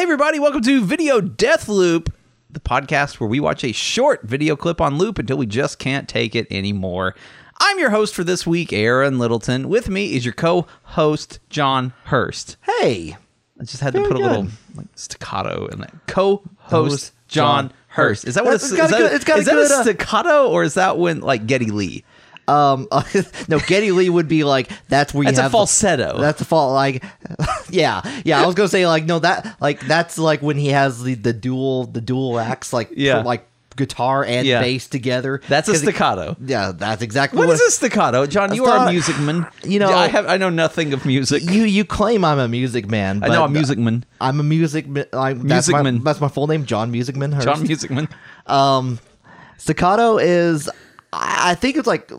Hey, everybody, welcome to Video Death Loop, the podcast where we watch a short video clip on loop until we just can't take it anymore. I'm your host for this week, Aaron Littleton. With me is your co host, John Hurst. Hey, I just had to put a little like, staccato in that. Co host, John John Hurst. Is that what it's, it's got is that, good- it's got a that good, a staccato or is that when, like, Geddy Lee? Um, no, Geddy Lee would be like that's where you That's a have falsetto. That's a fault. Like, yeah, yeah. I was gonna say like no, that like that's like when he has the the dual the dual acts like Yeah. for, like guitar and Yeah. bass together. That's a staccato. yeah, that's exactly What what, is a staccato, John? You are a music man. you know- I have I know nothing of music. You you claim I'm a music man. I know I'm a music man. I'm a music. ma- I'm, that's. That's my full name, John Musicman. Hurst. John Musicman. Um, staccato is, I think it's like,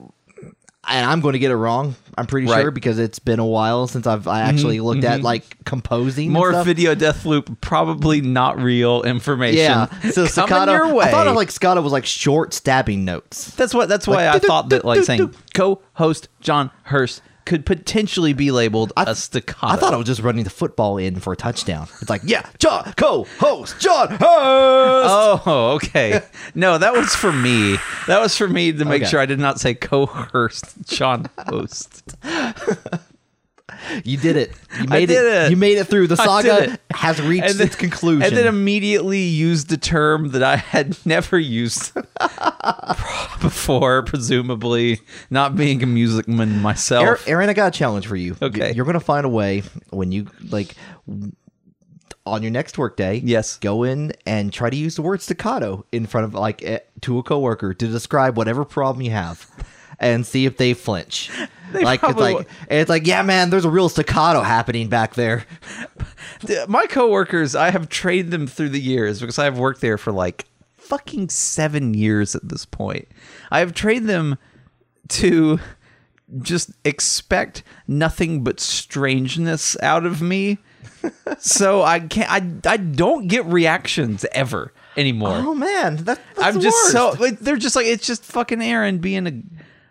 and I'm going to get it wrong. I'm pretty Right. Mm-hmm. sure because it's been a while since I've I actually looked at like composing. and More video death loop, probably not real information. Yeah. So coming your way. I thought of like staccato was like short stabbing notes. that's what. That's why I thought that like saying co-host John Hurst could potentially be labeled a staccato. I thought I was just running the football in for a touchdown. It's like, yeah, John, co-host John Hurst. Oh, okay. No, that was for me. That was for me to make Okay. sure I did not say co-host John Host. You did it. You made did it. You made it through. The saga has reached And then- its conclusion. And then immediately used a term that I had never used before, presumably not being a music man myself. Aaron, I got a challenge for you. Okay. You're going to find a way when you, like, on your next work day, Yes. go in and try to use the word staccato in front of, like, eh, to a coworker to describe whatever problem you have and see if they flinch. They like, it's like, it's like, yeah, man, there's a real staccato happening back there. My coworkers, I have trained them through the years because I have worked there for like fucking seven years at this point. I have trained them to just expect nothing but strangeness out of me. so I can't. I I don't get reactions ever anymore. Oh, man. That, that's I'm just so like, they're just like it's just fucking Aaron being a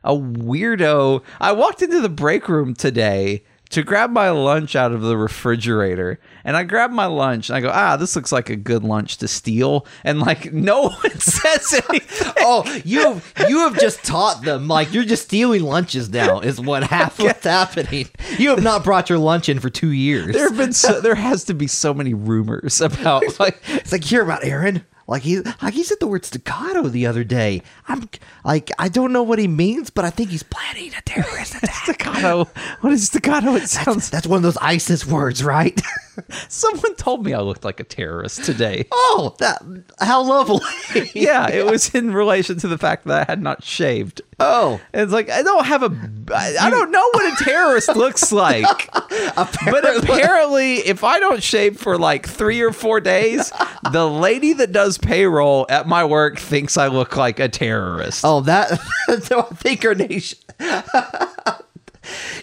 a weirdo. I walked into the break room today to grab my lunch out of the refrigerator, and I grabbed my lunch and I go, ah, this looks like a good lunch to steal, and like no one says anything. Oh, you you have just taught them like you're just stealing lunches now is what hap- what's happening. You have not brought your lunch in for two years. There have been so, there has to be so many rumors about like It's like hear about Aaron. Like he like he said the word staccato the other day. I'm like I don't know what he means, but I think he's planning a terrorist attack. staccato. What is staccato? It sounds. That's one of those ISIS words, right? Someone told me I looked like a terrorist today. oh, that how lovely. Yeah, it was in relation to the fact that I had not shaved. Oh, And it's like I don't have a I I don't know what a terrorist looks like. But apparently if I don't shave for like 3 or 4 days, the lady that does payroll at my work thinks I look like a terrorist. oh, that so I think our nation.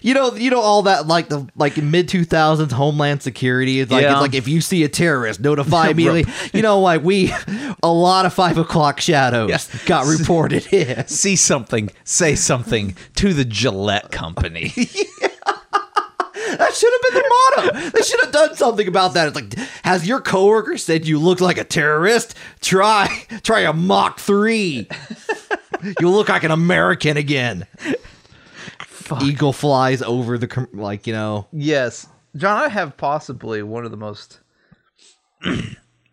You know, you know all that like the like mid two thousands Homeland Security. It's like Yeah. it's like if you see a terrorist, notify immediately. you know, like we a lot of five o'clock shadows got reported in. See something, say something to the Gillette company. That should have been the motto. They should have done something about that. It's like, has your coworker said you look like a terrorist? Try, try a Mach three. you look like an American again. Eagle flies over the like you know. Yes, John, I have possibly one of the most.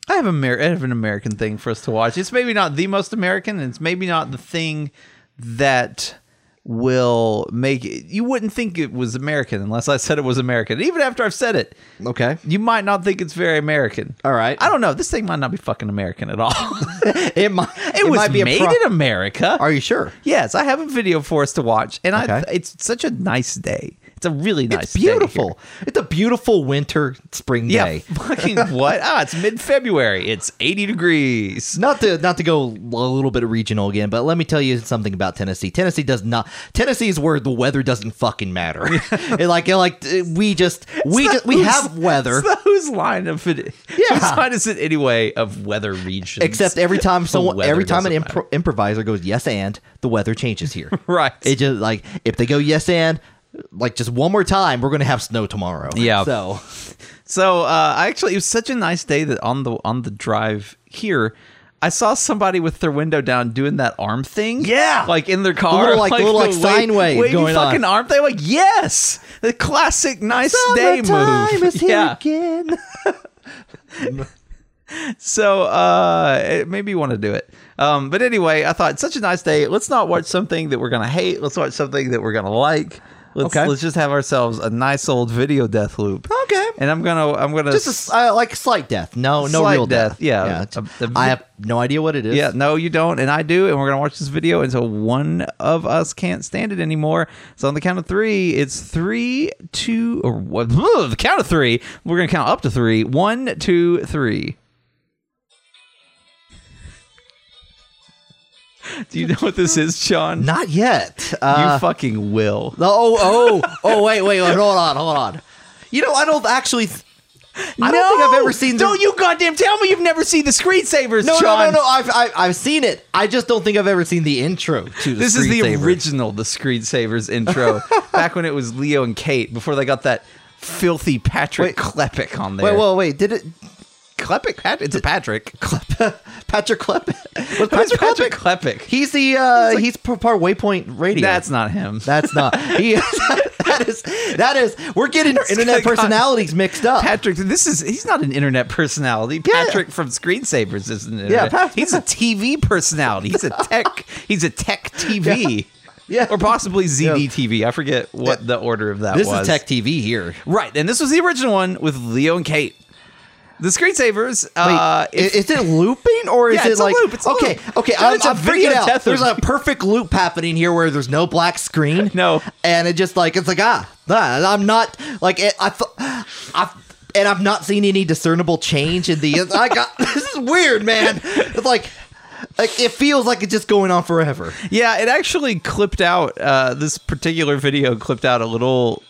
I have, Amer- I have an American thing for us to watch. It's maybe not the most American, and it's maybe not the thing that will make it. You wouldn't think it was American unless I said it was American. Even after I've said it, Okay, you might not think it's very American. all right. I don't know. This thing might not be fucking American at all. It might. it, was might be made pro- in America. Are you sure? Yes, I have a video for us to watch, and I. It's such a nice day. It's a really nice. It's beautiful. It's a beautiful winter spring Yeah, day. fucking what? Ah, it's mid February. It's 80 degrees. Not to not to go a little bit regional again, but let me tell you something about Tennessee. Tennessee does not. Tennessee is where the weather doesn't fucking matter. It like it like we just we just, we have weather. Whose line of it? Yeah. Whose line is it anyway of weather regions? Except every time someone, every time an impro- improviser goes yes and, the weather changes here. Right. It just like if they go yes and, like just one more time, we're gonna have snow tomorrow. Yeah. So So uh, I actually, it was such a nice day that on the on the drive here, I saw somebody with their window down doing that arm thing. Yeah. like in their car, little, like, little, like, the sine wave wavy going on. fucking arm thing. Like yes, the classic nice day move. is here yeah. again. So uh, it made me want to do it. Um, but anyway, I thought it's such a nice day. Let's not watch something that we're gonna hate. Let's watch something that we're gonna like. Let's Okay. let's just have ourselves a nice old video death loop. Okay. And I'm gonna I'm gonna Just a s- uh, like slight death. No, no real death, death. yeah. it's- A- a I have no idea what it is. Yeah, no, you don't, and I do, and we're gonna watch this video until one of us can't stand it anymore. So on the count of three, it's three, two, or what? The count of three, we're gonna count up to three. One, two, three. Do you know what this is, Sean? Not yet. you Uh, fucking will. oh, oh, oh, wait, wait, wait, hold on, hold on. You know, I don't actually. Th- I don't think I've ever seen. The, Don't you goddamn tell me you've never seen the screensavers, No, no, Sean. no, no. I've, I've I've seen it. I just don't think I've ever seen the intro to the This is the original, the Screensavers intro, back when it was Leo and Kate, before they got that filthy Patrick Wait. Klepek on there. Wait, wait, wait. Did it? Klepek? Pat- it's a Patrick. Patrick Klepp. Was Who's Patrick Patrick? Klepek? He's the uh, he's p- part Waypoint Radio. That's not him. That's not. He that is that is. We're getting our internet God. personalities mixed up. Patrick, this is he's not an internet personality. Yeah. Patrick from Screensavers is an internet. Pat- he's a TV personality. He's a tech. he's a tech TV. Yeah. Or possibly ZD Yeah. TV. I forget what Yeah. the order of that this was. is Tech TV here. Right, and this was the original one with Leo and Kate. The Screensavers. Uh, if- is it looping or is Yeah, it like loop, okay? loop. Okay, No, I'm, I'm freaking out. death There's a perfect loop happening here where there's no black screen. No. and it just like it's like ah, ah I'm not like it, I I. And I've not seen any discernible change in the. I got this is weird, man. It's like, like it feels like it's just going on forever. Yeah, it actually clipped out. Uh, this particular video clipped out a little.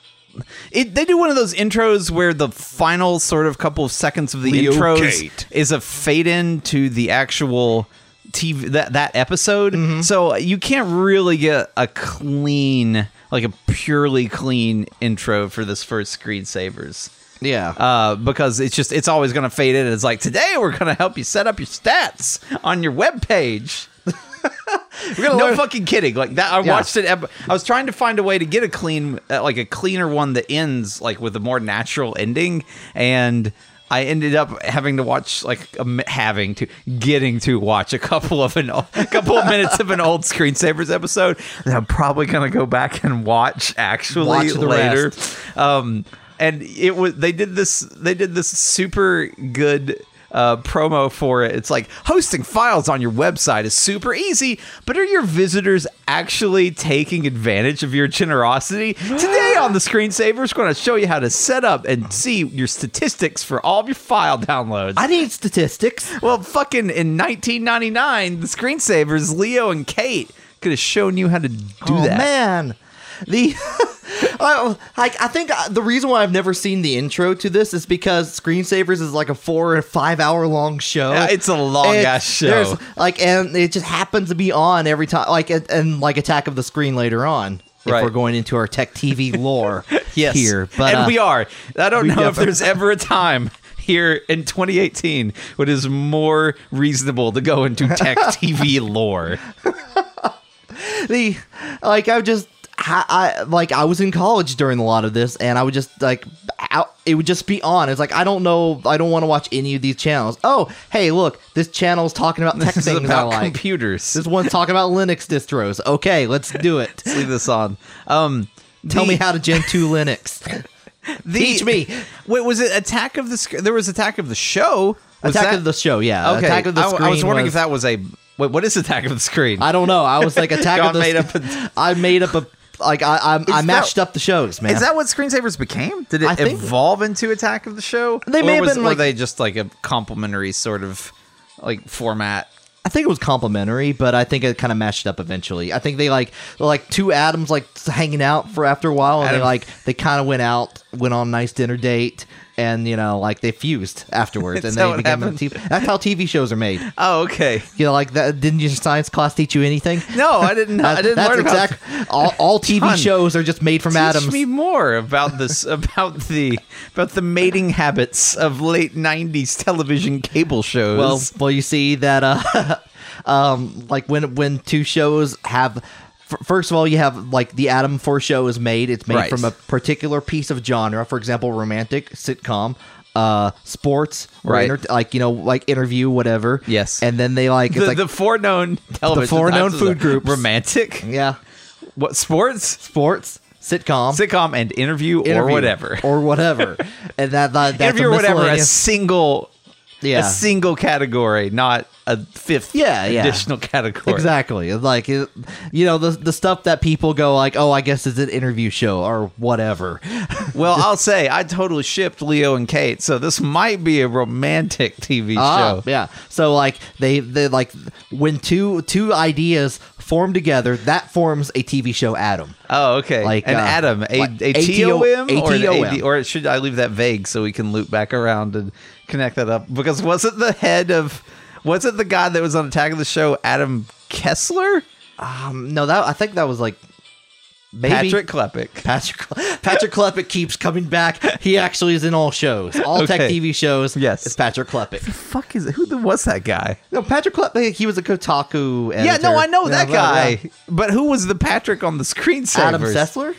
It, they do one of those intros where the final sort of couple of seconds of the Leo intros Kate. is a fade in to the actual TV that that episode. Mm-hmm. So you can't really get a clean, like a purely clean intro for this first screensavers. Yeah. uh, because it's just it's always going to fade in. It's like today we're going to help you set up your stats on your web page. No learn- fucking kidding. Like that, I Yeah. watched it. I was trying to find a way to get a clean, uh, like a cleaner one that ends like with a more natural ending, and I ended up having to watch like mi- having to getting to watch a couple of an a couple of minutes of an old screensavers episode that I'm probably gonna go back and watch actually Watch the later. Um, and it was they did this they did this super good uh, promo for it. It's like hosting files on your website is super easy, but are your visitors actually taking advantage of your generosity? Today on the screensavers, we're going to show you how to set up and see your statistics for all of your file downloads. I need statistics. well, fucking in 1999, the screensavers, Leo and Kate, could have shown you how to do oh, that. man. The I, like I think uh, the reason why I've never seen the intro to this is because Screensavers is like a four or five hour long show. Yeah, it's a long ass show. Like and it just happens to be on every time. Like and, and like Attack of the Screen later on. If Right. we're going into our Tech TV lore yes. here, but and uh, we are. I don't know if there's ever a time here in 2018 when it is more reasonable to go into tech TV lore. the like I just I, I like I was in college during a lot of this, and I would just like out, it would just be on. It's like I don't know, I don't want to watch any of these channels. Oh, hey, look, this channel is talking about tech This is things I about like. computers. This one's talking about Linux distros. Okay, let's do it. Let's leave this on. Um, Tell the- me how to Gentoo Linux. the- teach me. Wait, was it Attack of the? Sc- There was Attack of the Show. Was Attack that- of the show, yeah. Okay, Attack of the I, screen. I was wondering if that was a. Wait, what is Attack of the Screen? I don't know. I was like Attack John of the. made Sc- up a- I made up a like I I, I that- matched up the shows, man. Is that what Screensavers became? Did it evolve into Attack of the Show? They or may have been, were like- they just like a complimentary sort of like format? I think it was complimentary, but I think it kind of matched up eventually. I think they like like two Adams like hanging out for after a while, and Adam- they like they kind of went out, went on a nice dinner date, and you know, like they fused afterwards, and they became a? TV. That's how TV shows are made. Oh, okay. You know, like that. Didn't your science class teach you anything? No, I didn't. I didn't That's learn about. exact. All, all TV John, shows are just made from Teach atoms. me more about this about the about the mating habits of late '90s television cable shows. Well, well, you see that, uh, um, like when when two shows have. First of all, you have like the Adam Four show is made. It's made Right. from a particular piece of genre. For example, romantic sitcom, uh, sports, or Right. enter- like you know, like interview, whatever. Yes. and then they like it's the, like the four known television four known food groups. romantic, yeah, what sports, sports, sitcom, sitcom, and interview, or whatever. or whatever, and that, that that's interview a or whatever, a single, Yeah. a single category, not a fifth, Yeah, yeah. additional category. Exactly. Like it, you know, the the stuff that people go like, "Oh, I guess it's an interview show or whatever." Well, I'll say I totally shipped Leo and Kate, so this might be a romantic TV Ah, show. yeah. So like they they like when two two ideas form together, that forms a TV show Adam. Oh, okay. Like, an uh, atom, a, like a or. AD, or should I leave that vague so we can loop back around and connect that up? Because wasn't the head of was it the guy that was on Attack of the Show, Adam Kessler, Um, no, that I think that was like maybe Patrick Klepek? Patrick Patrick Klepek keeps coming back. He actually is in all shows, all tech TV shows. Yes. it's Patrick Klepek. The Fuck is it? Who the, was that guy? No, Patrick Klepek. He was a Kotaku. Editor. Yeah, no, I know You that yeah. guy. But who was the Patrick on the screensaver? Adam Sessler.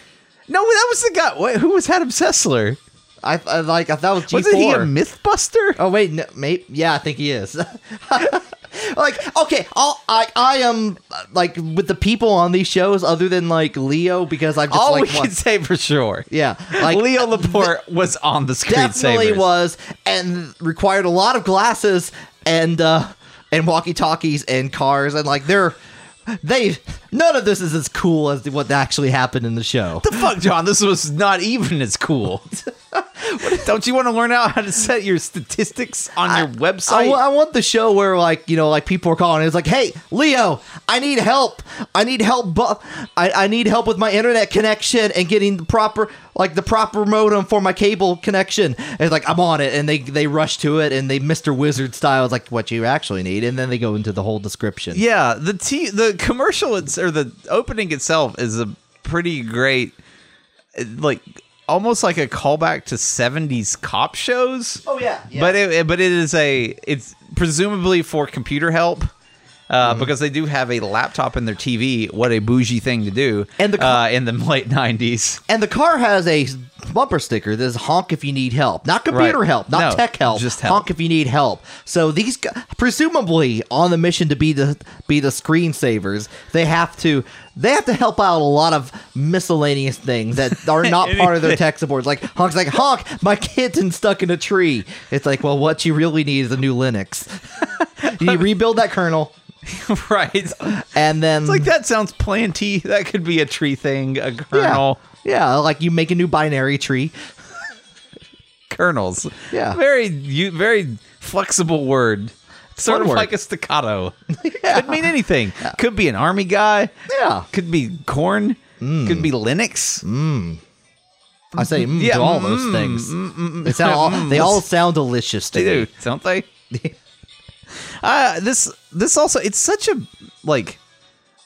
No, that was the guy. Wait, who was Adam Sessler? I, I like. I thought it was G4. Wasn't he a MythBuster? Oh wait, no, maybe yeah, I think he is. like okay, I'll, I I am uh, like with the people on these shows other than like Leo because I've just All like we can say for sure. yeah like Leo Laporte was on the screen. definitely screensaver. was and required a lot of glasses and uh and walkie talkies and cars and like they're they none of this is as cool as what actually happened in the show. the fuck, John? This was not even as cool. Don't you want to learn out how to set your statistics on your website? wa- I want the show where like you know like people are calling. It's like, hey, Leo, I need help. I need help. Bu- I, I need help with my internet connection and getting the proper like the proper modem for my cable connection. And it's like I'm on it, and they they rush to it, and they Mr. Wizard style is like what you actually need, and then they go into the whole description. yeah, the t- the commercial it's, or the opening itself is a pretty great, like almost like a callback to '70s cop shows. Oh yeah, yeah. But it but it is a it's presumably for computer help. Uh, Mm-hmm. Because they do have a laptop in their TV. What a bougie thing to do! And the co- uh, in the late '90s, And the car has a bumper sticker that says honk if you need help. Not computer Right. help, not No, tech help. just help. Honk if you need help. So these presumably on the mission to be the be the screensavers, they have to they have to help out a lot of miscellaneous things that are not part of their tech support. Like honk's like honk, my kitten's stuck in a tree. It's like, well, what you really need is a new Linux. you rebuild that kernel, right? And then like that sounds planty. That could be a tree thing, a yeah, kernel. yeah, like you make a new binary tree. Kernels. Yeah. Very you very flexible word. Sort Fun of word. like a staccato. Could mean anything. Could be an army guy. Yeah. Could be corn. Could be Linux. I say mm, Yeah, to all mm, those mm, things. mm, mm, mm. all, Mm, they all sound delicious to They do, me. don't they? Uh, this this also it's such a like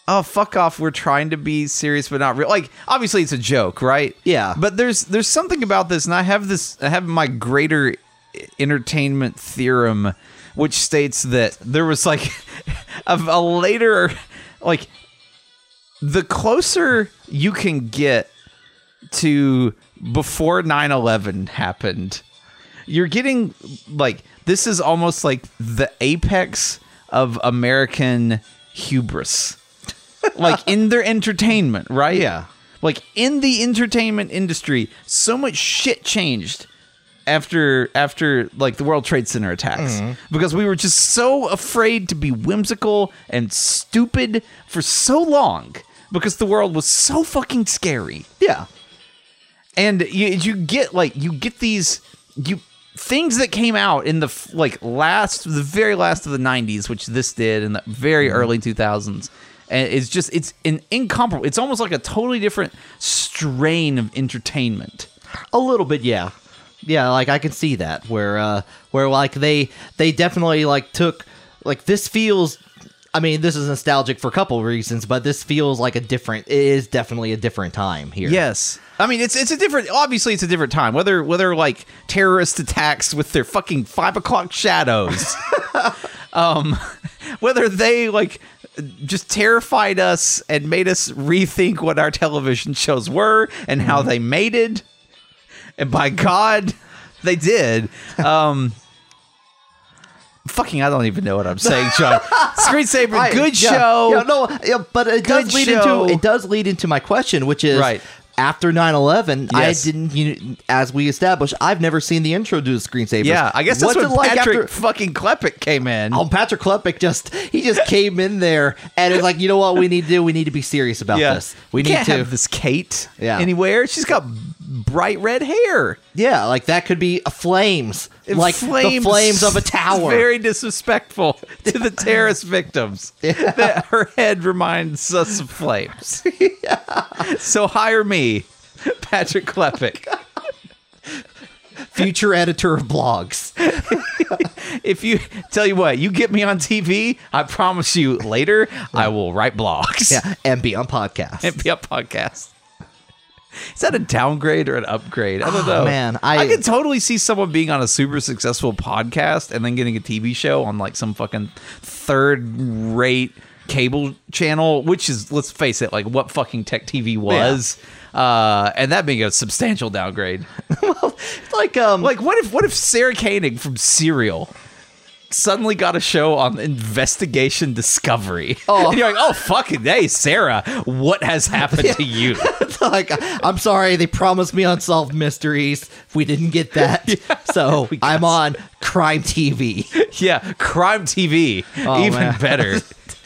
oh fuck off we're trying to be serious but not real like obviously it's a joke right Yeah. but there's there's something about this and i have this i have my greater entertainment theorem which states that there was like a, a later like the closer you can get to before 9-11 happened you're getting like this is almost like the apex of american hubris. Like in their entertainment right? Yeah. like in the entertainment industry so much shit changed after after like the world trade center attacks. Mm-hmm. Because we were just so afraid to be whimsical and stupid for so long. Because the world was so fucking scary. Yeah. and you you get like you get these you things that came out in the like last the very last of the 90s which this did in the very early 2000s and it's just it's an incomparable it's almost like a totally different strain of entertainment A little bit, yeah. yeah, like I can see that where uh where like they they definitely like took like this feels I mean, this is nostalgic for a couple reasons, but this feels like a different it is definitely a different time here. Yes. I mean, it's it's a different. Obviously, it's a different time. Whether whether like terrorist attacks with their fucking five o'clock shadows, um, whether they like just terrified us and made us rethink what our television shows were and how they mated, and by God, they did. Um, fucking, I don't even know what I'm saying, Sean. Screensaver, Right, good yeah, show. Yeah, no, yeah, but it Good does lead show. into it does lead into my question, which is Right. after 9-11, Yes. I didn't you know, as we established, I've never seen the intro to the screensaver. Yeah, I guess that's What's when like Patrick after fucking Klepek came in. Oh, Patrick Klepek just he just came in there and it's like, you know what we need to do? We need to be serious about this. We need to have this Kate Yeah. anywhere. She's got bright red hair. Yeah, like that could be a flames. like the flames of a tower. very disrespectful to the terrorist victims. That her head reminds us of flames. So hire me, Patrick Klepek. future editor of blogs. If you tell you what, you get me on TV, I promise you later I will write blogs Yeah, and be on podcast. and be a podcast. Is that a downgrade or an upgrade? I don't Oh, know. man, I- I could totally see someone being on a super successful podcast and then getting a TV show on like some fucking third rate cable channel, which is let's face it, like what fucking tech TV was. Uh, and that being a substantial downgrade. like um Like what if what if Sarah Koenig from Serial suddenly got a show on Investigation Discovery? Oh. And you're like, oh fucking hey, Sarah, what has happened to you? like I'm sorry, they promised me unsolved mysteries. We didn't get that. so I'm on crime TV. yeah, crime TV, Oh, even man. better.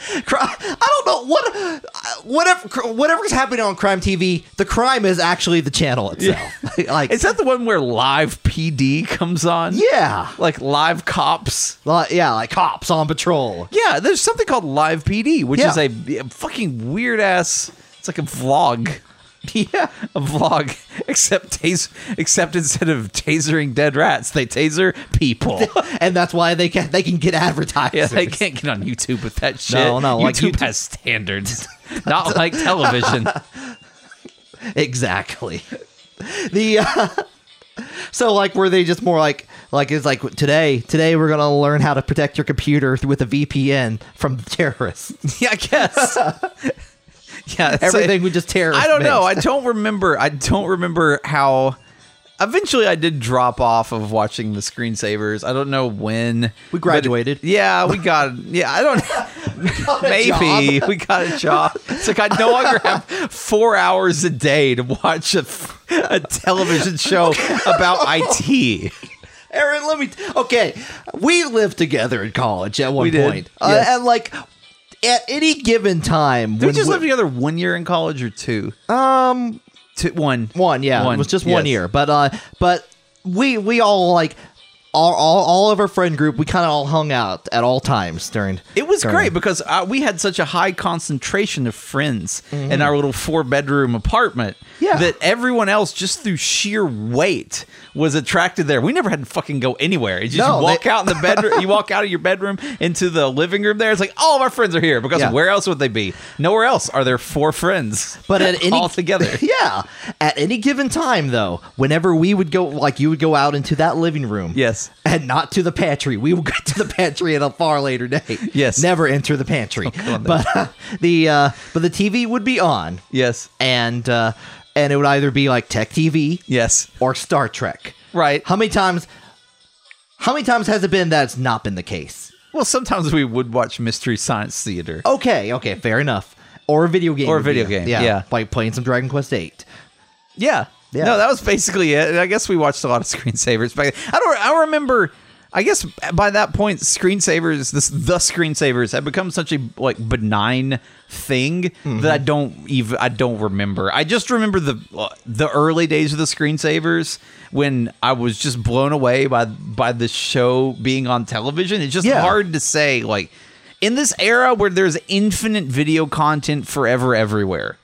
I don't know what whatever whatever's happening on crime TV. The crime is actually the channel itself. like Is that the one where live PD comes on? yeah, like live cops. Li- yeah, like cops on patrol. Yeah, there's something called live PD, which Yeah. is a, a fucking weird ass. It's like a vlog. Yeah, a vlog, except tase, except instead of tasering dead rats, they taser people. and that's why they can they can get advertisers. yeah, they can't get on YouTube with that shit. No, no, like YouTube, YouTube- has standards, not like television. exactly. The uh, so like were they just more like like it's like today today we're gonna learn how to protect your computer with a VPN from terrorists. yeah, I guess. yeah, Everything like- we just tear. I don't know. I don't remember. I don't remember how. Eventually, I did drop off of watching the screensavers. I don't know when We graduated. But yeah, we got. Yeah, I don't. maybe we got a job. It's like I no longer have four hours a day to watch a, a television show about IT. Aaron, let me. okay, we lived together in college at one point, Uh, yes. and like at any given time, Did we just live together one year in college or two? um Two, one. one, yeah, One, it was just one yes. year, but uh, but we we all like. All, all, all of our friend group, we kind of all hung out at all times during. It was during- great because uh, we had such a high concentration of friends in our little four bedroom apartment Mm-hmm. Yeah. that everyone else, just through sheer weight, was attracted there. We never had to fucking go anywhere. You just No, walk they- out in the bedroom, you walk out of your bedroom into the living room there. It's like all of our friends are here because Yeah. where else would they be? Nowhere else are there four friends. But at any all together. yeah. At any given time, though, whenever we would go, like you would go out into that living room, Yes. and not to the pantry. We will go to the pantry at a far later date. Yes. Oh, never enter the pantry. on but uh, the uh, but the TV would be on, Yes. and uh, and it would either be like Tech TV Yes. or Star Trek. Right. How many times? How many times has it been that it's not been the case? Well, sometimes we would watch Mystery Science Theater. Okay, okay, fair enough. Or a video game. Or a video game, Yeah, yeah. like playing some Dragon Quest Eight. Yeah. Yeah. No, that was basically it. I guess we watched a lot of screensavers back. I don't. I remember. I guess by that point, screensavers, this the screensavers, had become such a like benign thing that I don't even I don't remember. I just remember the uh, the early days of the screensavers when I was just blown away by by the show being on television. It's just Yeah. hard to say like in this era where there's infinite video content forever everywhere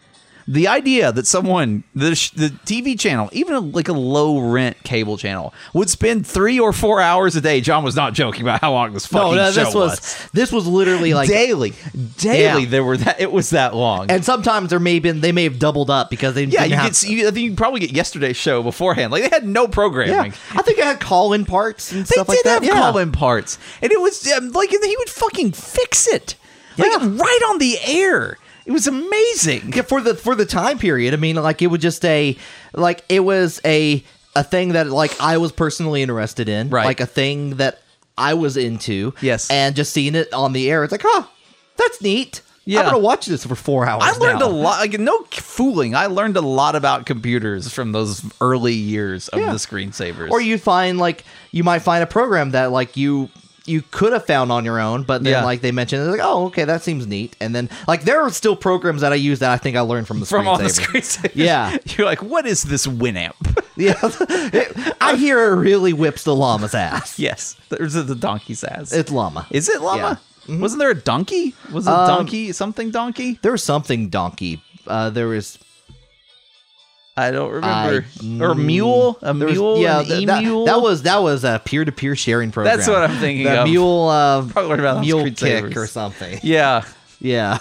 The idea that someone, the sh- the TV channel, even a, like a low rent cable channel, would spend three or four hours a day. John was not joking about how long this fucking No, no, show this was, this was literally like daily, daily. Yeah. There were that it was that long. and sometimes there may have been they may have doubled up because they yeah, didn't you have. You, I think you probably get yesterday's show beforehand. Like they had no yeah programming. I think I had call in parts and They stuff did like that have yeah. call-in parts, and it was um, like he would fucking fix it, like Yeah. right on the air. It was amazing. Yeah, for the for the time period. I mean, like it was just a like it was a a thing that like I was personally interested in, Right. Like a thing that I was into, Yes. And just seeing it on the air, it's like, huh, that's neat. Yeah. I'm gonna watch this for four hours. I learned now. a lot. Like no fooling, I learned a lot about computers from those early years of Yeah. the screensavers. Or you find like you might find a program that like you you could have found on your own, but then Yeah. like they mentioned, like, oh, okay, that seems neat. And then like there are still programs that I use that I think I learned from the screen. from all the screensaver. screensavers. Yeah. you're like, what is this Winamp? Yeah, I hear it really whips the llama's ass. yes, there's the donkey's ass. It's llama. is it llama? Wasn't there a donkey? Was it Um, donkey something donkey? There was something donkey. Uh, there was I don't remember. I- or mule? A was- mule? yeah, th- that, that was that was a peer to peer sharing program. That's what I'm thinking the of. Mule, uh, Probably about mule kick or something. Yeah. Yeah.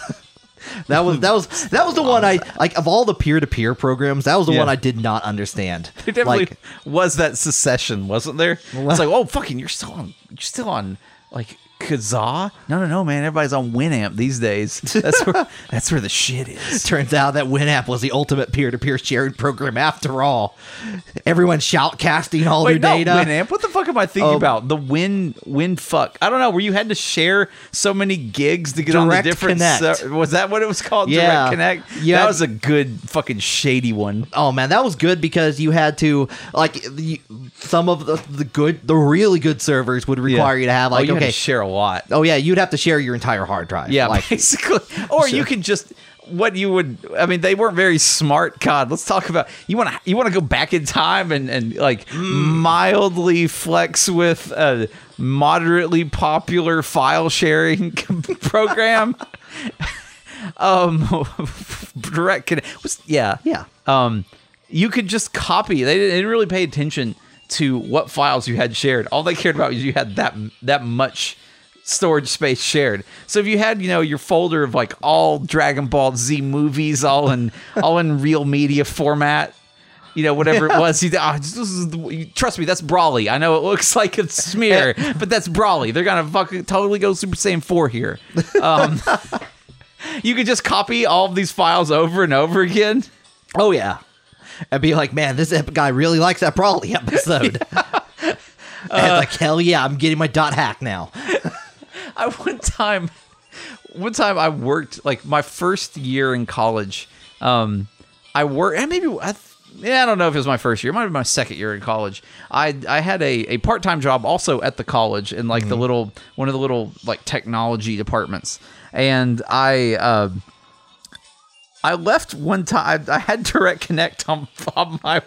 That was that was that was the one I like of all the peer to peer programs. That was the Yeah. one I did not understand. There definitely Like, was that secession, wasn't there? It's like, oh, fucking, you're still on, you're still on, like Kazaa. No, no, no, man. Everybody's on Winamp these days. That's where, that's where the shit is. turns out that Winamp was the ultimate peer to peer sharing program after all. Everyone shoutcasting all Wait, their no, data. Winamp. What the fuck am I thinking Oh. about? The Win, Win, fuck. I don't know. Where you had to share so many gigs to get on the different. Connect. ser- was that what it was called? Yeah. Direct Connect. Yeah. that was a good fucking shady one. Oh man, that was good because you had to like the, some of the, the good, the really good servers would require you to have oh, like you had okay, share a lot. oh yeah, you'd have to share your entire hard drive. Yeah, like basically. Or you could just what you would I mean they weren't very smart. God, let's talk about you want to you want to go back in time and and like mildly flex with a moderately popular file sharing program. um direct connect was yeah. Yeah. Um you could just copy. They didn't, they didn't really pay attention to what files you had shared. All they cared about was you had that that much storage space shared. So if you had, you know, your folder of like all Dragon Ball Z movies, all in all in real media format, you know, whatever it was, you, ah, this is the- trust me, that's Broly. I know it looks like a smear, but that's Broly. They're gonna fucking totally go Super Saiyan four here. Um, you could just copy all of these files over and over again. oh yeah, and be like, man, this guy really likes that Broly episode. and it's like hell yeah, I'm getting my dot hack now. I one time, one time I worked like my first year in college. Um, I worked, and maybe I, yeah, I don't know if it was my first year. It might have been my second year in college. I I had a, a part time job also at the college in like the little one of the little like technology departments, and I. Uh, I left one time. I had Direct Connect on, on my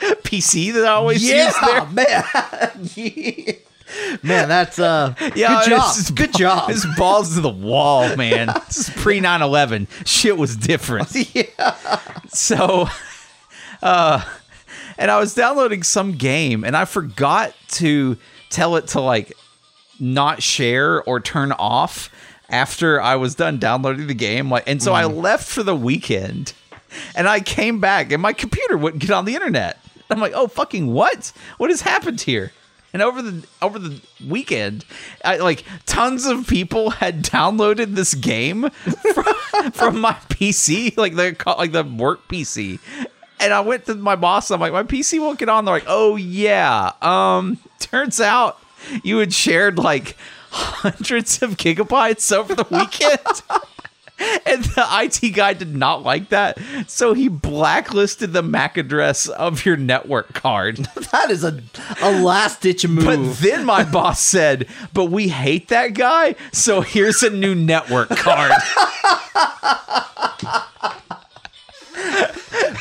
PC that I always use there. man. man, that's uh, Yeah, good job. Good job. It's balls to the wall, man. this is pre 9 11. Shit was different. yeah. So, uh, and I was downloading some game and I forgot to tell it to like not share or turn off after I was done downloading the game. Like, and so I left for the weekend and I came back and my computer wouldn't get on the internet. I'm like, oh fucking what? What has happened here? And over the over the weekend, I, like tons of people had downloaded this game from, from my PC, like the like the work PC. And I went to my boss. I'm like, my PC won't get on. They're like, oh yeah. Um, turns out you had shared like hundreds of gigabytes over the weekend. And the IT guy did not like that. So he blacklisted the MAC address of your network card. That is a a last ditch move. But then my boss said, But we hate that guy. So here's a new network card.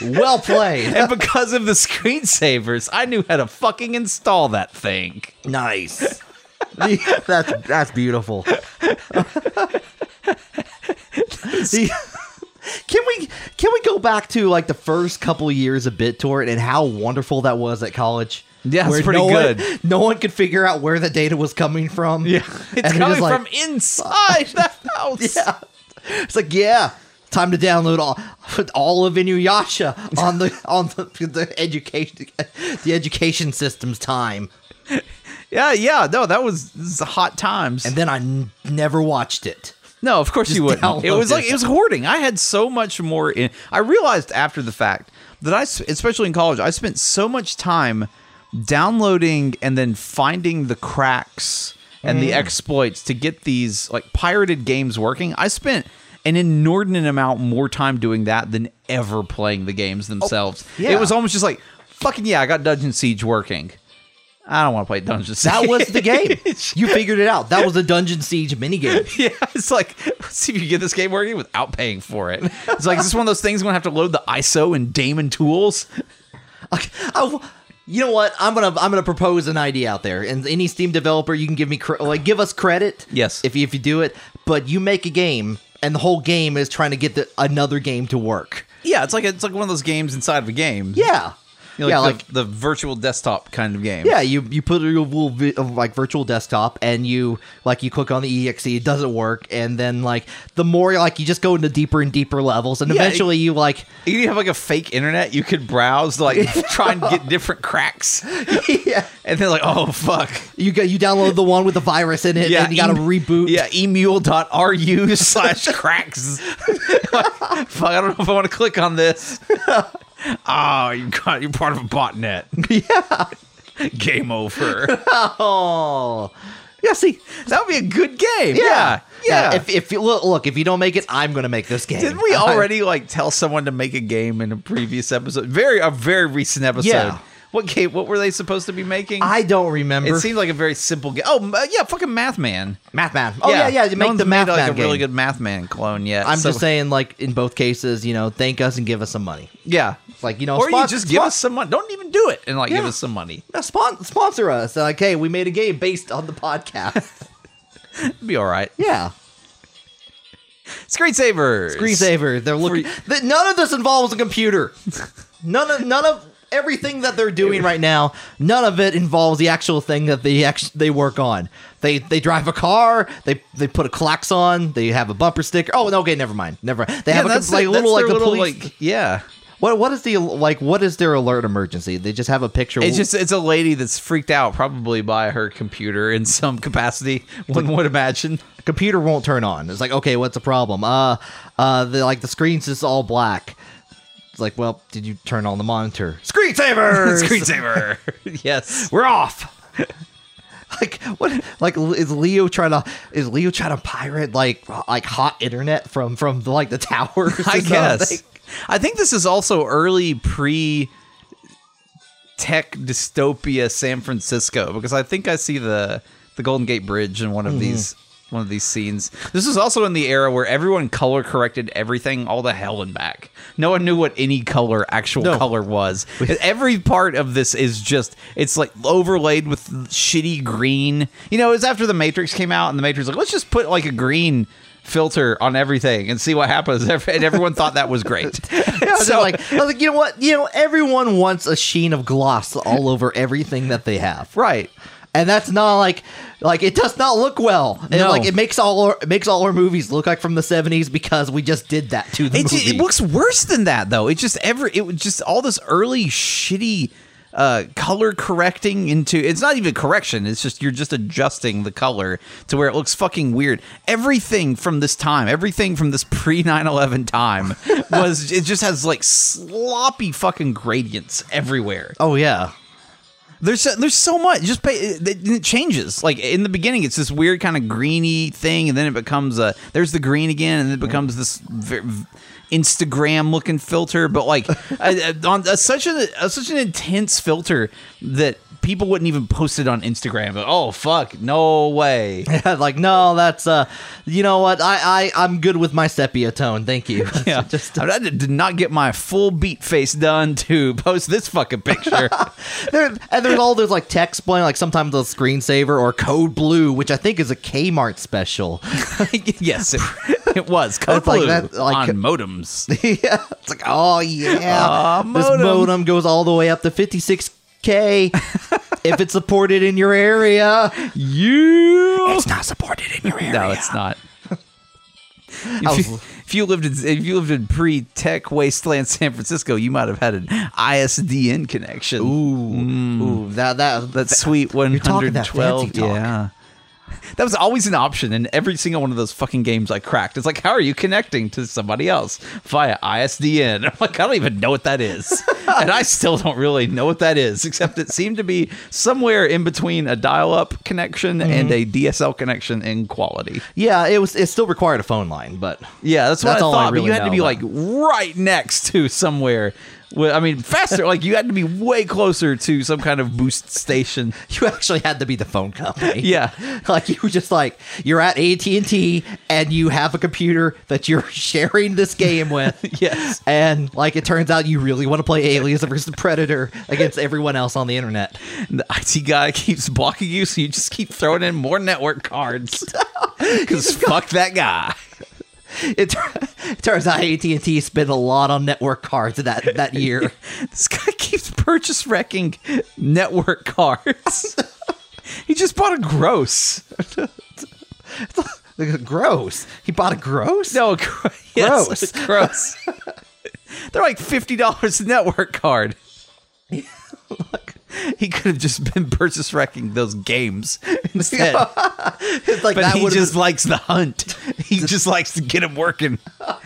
well played. and because of the screensavers, I knew how to fucking install that thing. nice. that's that's beautiful. The- can we can we go back to like the first couple years of BitTorrent and how wonderful that was at college. Yeah, it's pretty no one- good. no one could figure out where the data was coming from. Yeah, it's And coming like- from inside the house. Yeah. It's like, yeah, time to download all all of Inuyasha on the on the, the education the education system's time. yeah, yeah. No, that was is hot times. And then I n- never watched it. No, of course you wouldn't. It was like it. it was hoarding. I had so much more in. I realized after the fact that I, especially in college, I spent so much time downloading and then finding the cracks and Mm. the exploits to get these like pirated games working. I spent an inordinate amount more time doing that than ever playing the games themselves. Oh, yeah. It was almost just like fucking yeah, I got Dungeon Siege working. I don't want to play Dungeon Siege. That was the game. you figured it out. That was a Dungeon Siege minigame. Yeah, it's like let's see if you get this game working without paying for it. It's like is this one of those things I'm gonna have to load the ISO and daemon tools. Like, I you know what? I'm gonna I'm gonna propose an idea out there, and any Steam developer, you can give me cre- like give us credit. Yes. if you, if you do it, but you make a game, and the whole game is trying to get the, another game to work. Yeah, it's like it's like one of those games inside of a game. Yeah, You know, yeah, like, like the, the virtual desktop kind of game. yeah, you you put a little vi- of, like virtual desktop, and you like you click on the exe, it doesn't work, and then like the more like you just go into deeper and deeper levels, and Yeah, eventually you like You have like a fake internet you could browse, to, like try and get different cracks, yeah. and then like, oh fuck, You go, you download the one with the virus in it, yeah, and you got to em- reboot. Yeah, emule.ru slash cracks. fuck, I don't know if I want to click on this. Oh, you got you're part of a botnet. yeah. Game over. Oh, yeah. See, That would be a good game. Yeah, Yeah. Yeah. If if you look, look, if you don't make it, I'm gonna make this game. Didn't we already like tell someone to make a game in a previous episode? Very a very recent episode. Yeah. What game? What were they supposed to be making? I don't remember. it seemed like a very simple game. Oh uh, yeah, fucking Math Man. Math Man. Oh yeah, yeah. You no make the Math made, like Man a really good Math Man clone yet. I'm so- just saying, like in both cases, you know, thank us and give us some money. Yeah. Like you know, Or you just give us some money. Don't even do it and like give us some money. uh, spon- sponsor us. Like, hey, we made a game based on the podcast. It'd be all right. yeah, Screensavers. screensaver. They're looking. th- none of this involves a computer. None of none of everything that they're doing right now. None of it involves the actual thing that they actually they work on. They they drive a car. They they put a klaxon. They have a bumper sticker. Oh, no, okay, never mind. Never. They Yeah, have a like it. little like the little, police. like yeah. What what is the like? What is their alert emergency? They just have a picture. It's just it's a lady that's freaked out probably by her computer in some capacity. One would imagine. computer won't turn on. It's like, okay, what's the problem? Uh, uh, the like the screen's just all black. Like, well, did you turn on the monitor? Screensaver. Screensaver. yes. We're off. like what? Like is Leo trying to is Leo trying to pirate like like hot internet from from like the towers? I guess. something? I think this is also early pre tech dystopia San Francisco because I think I see the the Golden Gate Bridge in one of mm-hmm. these one of these scenes. This is also in the era where everyone color corrected everything all the hell and back. No one knew what any color actual No. color was. Every part of this is just it's like overlaid with shitty green. You know, it was after the Matrix came out and the Matrix was like let's just put like a green filter on everything and see what happens and everyone thought that was great Yeah, So- like, I was like, you know what? You know, everyone wants a sheen of gloss all over everything that they have. right and that's not like like it does not look well. And No. like it makes all our, it makes all our movies look like from the seventies because we just did that to the It, movie. it looks worse than that though. It just ever it was just all this early shitty uh, color correcting into it's not even correction. It's just you're just adjusting the color to where it looks fucking weird. Everything from this time, everything from this pre 9/11 time was it just has like sloppy fucking gradients everywhere. oh yeah, There's so, there's so much. Just pay, it, it changes. Like in the beginning, it's this weird kind of greeny thing, and then it becomes a there's the green again, and then it becomes this Instagram looking filter. But like uh, on uh, such a uh, such an intense filter that people wouldn't even post it on Instagram. But oh fuck, no way. like no, that's uh, you know what? I I I'm good with my sepia tone. Thank you. Yeah, just I did not get my full beat face done to post this fucking picture. there and there's all those like text playing like sometimes the screensaver or code blue, which I think is a Kmart special. yes, It was code It's like blue that- like- on modems. yeah, it's like oh yeah, Aw, this modem. modem goes all the way up to 56k if it's supported in your area. You. It's not supported in your area. No, it's not. If you, if you lived in if you lived in pre-tech wasteland San Francisco, you might have had an ISDN connection. Ooh, mm. ooh, that that that sweet one hundred twelve. Yeah. That was always an option in every single one of those fucking games I cracked. It's like, how are you connecting to somebody else via ISDN? I'm like, I don't even know what that is. and I still don't really know what that is, except it seemed to be somewhere in between a dial up connection Mm-hmm. and a DSL connection in quality. Yeah, it was. It still required a phone line, but Yeah, that's what That's I all I thought. but you had to be like right next to somewhere. Well, I mean, faster. like you had to be way closer to some kind of boost station. you actually had to be the phone company. Yeah. like you were just like you're at AT and T, and you have a computer that you're sharing this game with. Yes. and like it turns out you really want to play Aliens versus Predator against everyone else on the internet. And the IT guy keeps blocking you, so you just keep throwing in more network cards. Because fuck that guy. It turns out AT and T spent a lot on network cards that that year. This guy keeps purchase wrecking network cards. he just bought a gross. gross. He bought a gross. No, gr- yes, Gross. gross. They're like fifty dollars network card. Look, he could have just been purchase wrecking those games instead. It's like But he just likes the hunt. He just likes to get him working.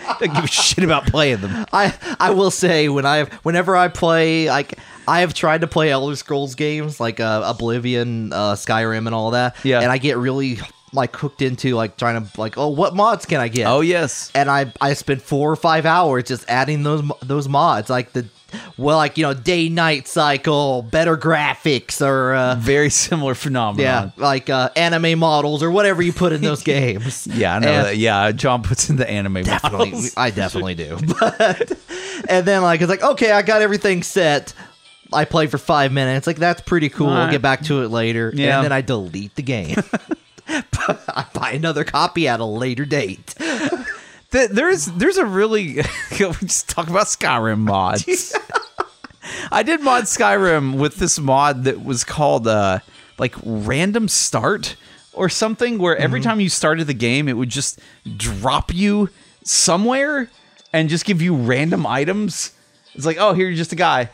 Doesn't give a shit about playing them. I I will say when I whenever I play like I have tried to play Elder Scrolls games like uh, Oblivion, uh, Skyrim, and all that. Yeah. and I get really like hooked into like trying to like oh what mods can I get? Oh yes. and I I spent four or five hours just adding those those mods like the well like you know day night cycle, better graphics or. Uh, Very similar phenomenon. yeah, like uh, anime models or whatever you put in those games. Yeah, I know And- that. Yeah, John puts in the anime definitely models. i definitely do but and then like it's like okay i got everything set i play for five minutes like that's pretty cool we'll get back to it later Yeah. and then i delete the game i buy another copy at a later date There's there's a really we just talk about Skyrim mods. I did mod Skyrim with this mod that was called uh like random start or something where every time you started the game it would just drop you somewhere and just give you random items. It's like, "Oh, here you're just a guy."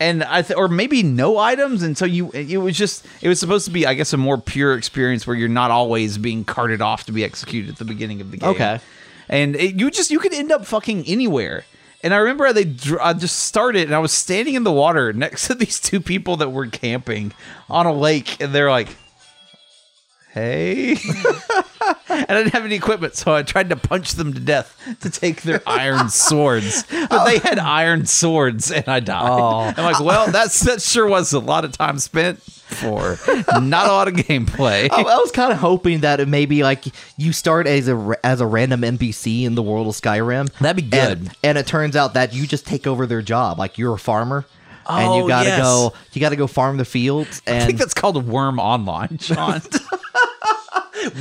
and I th- or maybe no items, and so you it was just it was supposed to be I guess a more pure experience where you're not always being carted off to be executed at the beginning of the game. Okay. and it, you just you could end up fucking anywhere. And I remember they I just started and I was standing in the water next to these two people that were camping on a lake, and they're like. Hey, and I didn't have any equipment, so I tried to punch them to death to take their iron swords. But they had iron swords, and I died. Oh. I'm like, well, that's that sure was a lot of time spent for not a lot of gameplay. I, oh, I was kind of hoping that it maybe like you start as a as a random NPC in the world of Skyrim. That'd be good. and it turns out that you just take over their job. Like you're a farmer, and Oh, you gotta yes. go. You gotta go farm the fields. And I think that's called Wurm Online, John.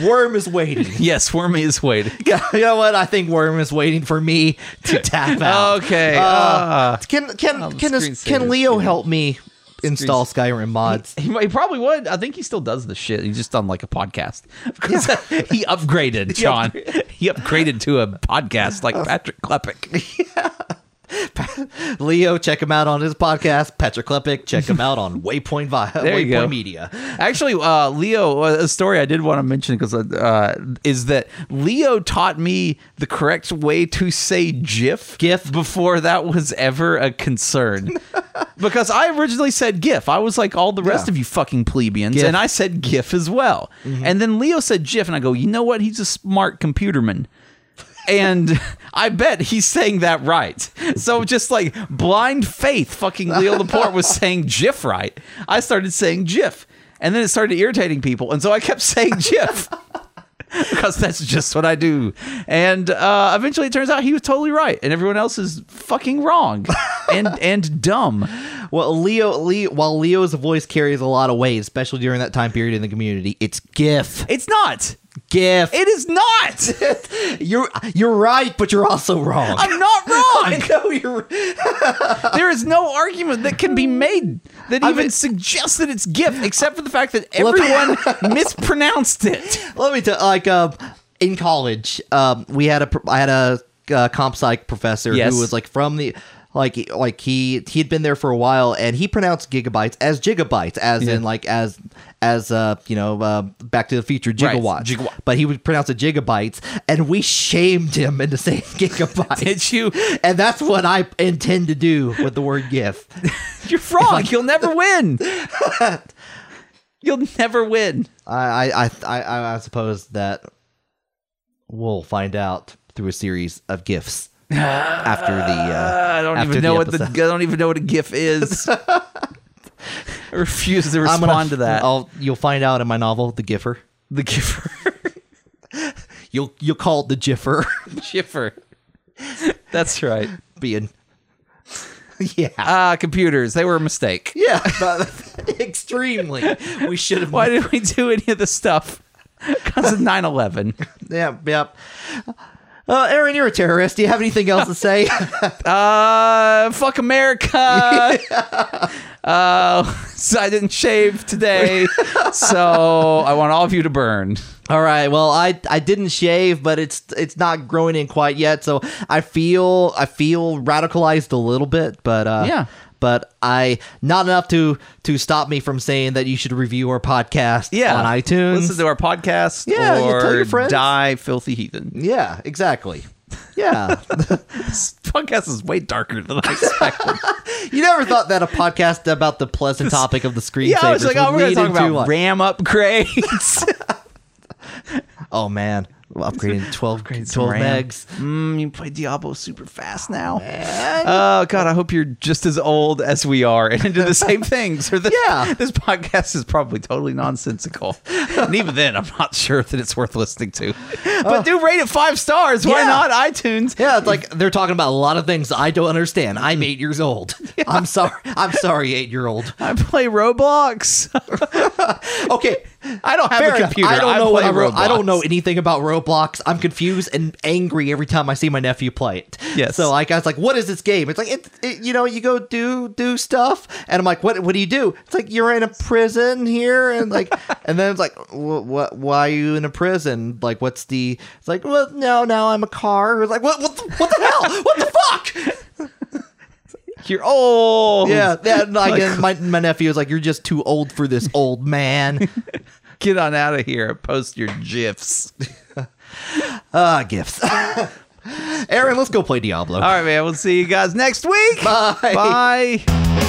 Worm is waiting. yes, Worm is waiting. you know what? I think Worm is waiting for me to tap out. Okay. Uh, ah. can can the can can Leo getting- help me install Skyrim mods? He, he probably would. I think he still does the shit. He's just done like a podcast. Because he upgraded, John. He upgraded to a podcast like Patrick Klepek. Leo, check him out on his podcast. Patrick Klepek, check him out on Waypoint Vi- Waypoint go. Media. Actually, uh, Leo, uh, a story I did want to mention because uh, is that Leo taught me the correct way to say GIF. GIF? before that was ever a concern. because I originally said GIF. I was like all the rest Yeah. of you fucking plebeians, GIF. and I said GIF as well. And then Leo said GIF, and I go, you know what? He's a smart computerman. And I bet he's saying that right. So just like blind faith, fucking Leo Laporte was saying GIF right. I started saying GIF. And then it started irritating people. And so I kept saying GIF. because that's just what I do. And uh, eventually it turns out he was totally right. And everyone else is fucking wrong and and dumb. Well, Leo, Leo, while Leo's voice carries a lot of weight, especially during that time period in the community, it's GIF. It's not. GIF. It is not. you're you're right, but you're also wrong. I'm not wrong. I know you're. there is no argument that can be made that I even mean- suggests that it's gift, except for the fact that everyone mispronounced it. Let me tell. Like, um, in college, um, we had a I had a uh, comp sci professor Yes. who was like from the. Like, like he he'd been there for a while, and he pronounced gigabytes as gigabytes, as Yeah. in like as as uh you know uh, Back to the Future Right, gigawatt. But he would pronounce it gigabytes, and we shamed him into saying gigabytes. Did you? And that's what I intend to do with the word GIF. You're wrong. You'll never win. You'll never win. I, I, I, I, I suppose that we'll find out through a series of GIFs after the. Uh, I don't even know the what the I don't even know what a GIF is. I refuse to respond gonna- to that. I'll, you'll find out in my novel, The Giffer. the GIFer. You'll you'll call it the Jiffer. Jiffer. That's right. being. Yeah, Ah, computers. They were a mistake. yeah, extremely. We should have. Why did we do any of this stuff? Because of 9 11. Yeah, yeah. Uh, Aaron, you're a terrorist. Do you have anything else to say? Uh, fuck America. uh, so I didn't shave today, so I want all of you to burn. All right. Well, I I didn't shave, but it's it's not growing in quite yet. So I feel I feel radicalized a little bit, but uh, Yeah. But I not enough to to stop me from saying that you should review our podcast Yeah, on iTunes. Listen to our podcast. Yeah, or tell your friends. Die, filthy heathen. yeah, exactly. Yeah, This podcast is way darker than I expected. you never thought that a podcast about the pleasant topic of the screensavers yeah, I was like, oh, we're gonna talk about RAM upgrades. Oh man, upgrading 12, some 12 RAM. megs. mm, you play Diablo super fast now. Oh god, I hope you're just as old as we are and into the same things. Or this, Yeah. this podcast is probably totally nonsensical. and even then, I'm not sure that it's worth listening to. But do rate it five stars. Why Yeah. not iTunes? Yeah, it's like they're talking about a lot of things I don't understand. I'm eight years old. I'm sorry. I'm sorry, eight year old. I play Roblox. Okay, I don't have fair a computer. I don't know what play I, ro- I don't know anything about Roblox. I'm confused and angry every time I see my nephew play it. Yes. So like I was like, "What is this game?" It's like it, it you know, you go do do stuff, and I'm like, "What? What do you do?" It's like you're in a prison here, and like, and then it's like, "Wh- "What? Why are you in a prison? Like, what's the?" It's like, "Well, no, now I'm a car." It's like, "What? What? The, what the hell? What the fuck?" You're old. Yeah, that like, my my nephew was like, "You're just too old for this, old man." Get on out of here. Post your gifs. Ah, gifts. Aaron, let's go play Diablo. All right, man. We'll see you guys next week. Bye. Bye.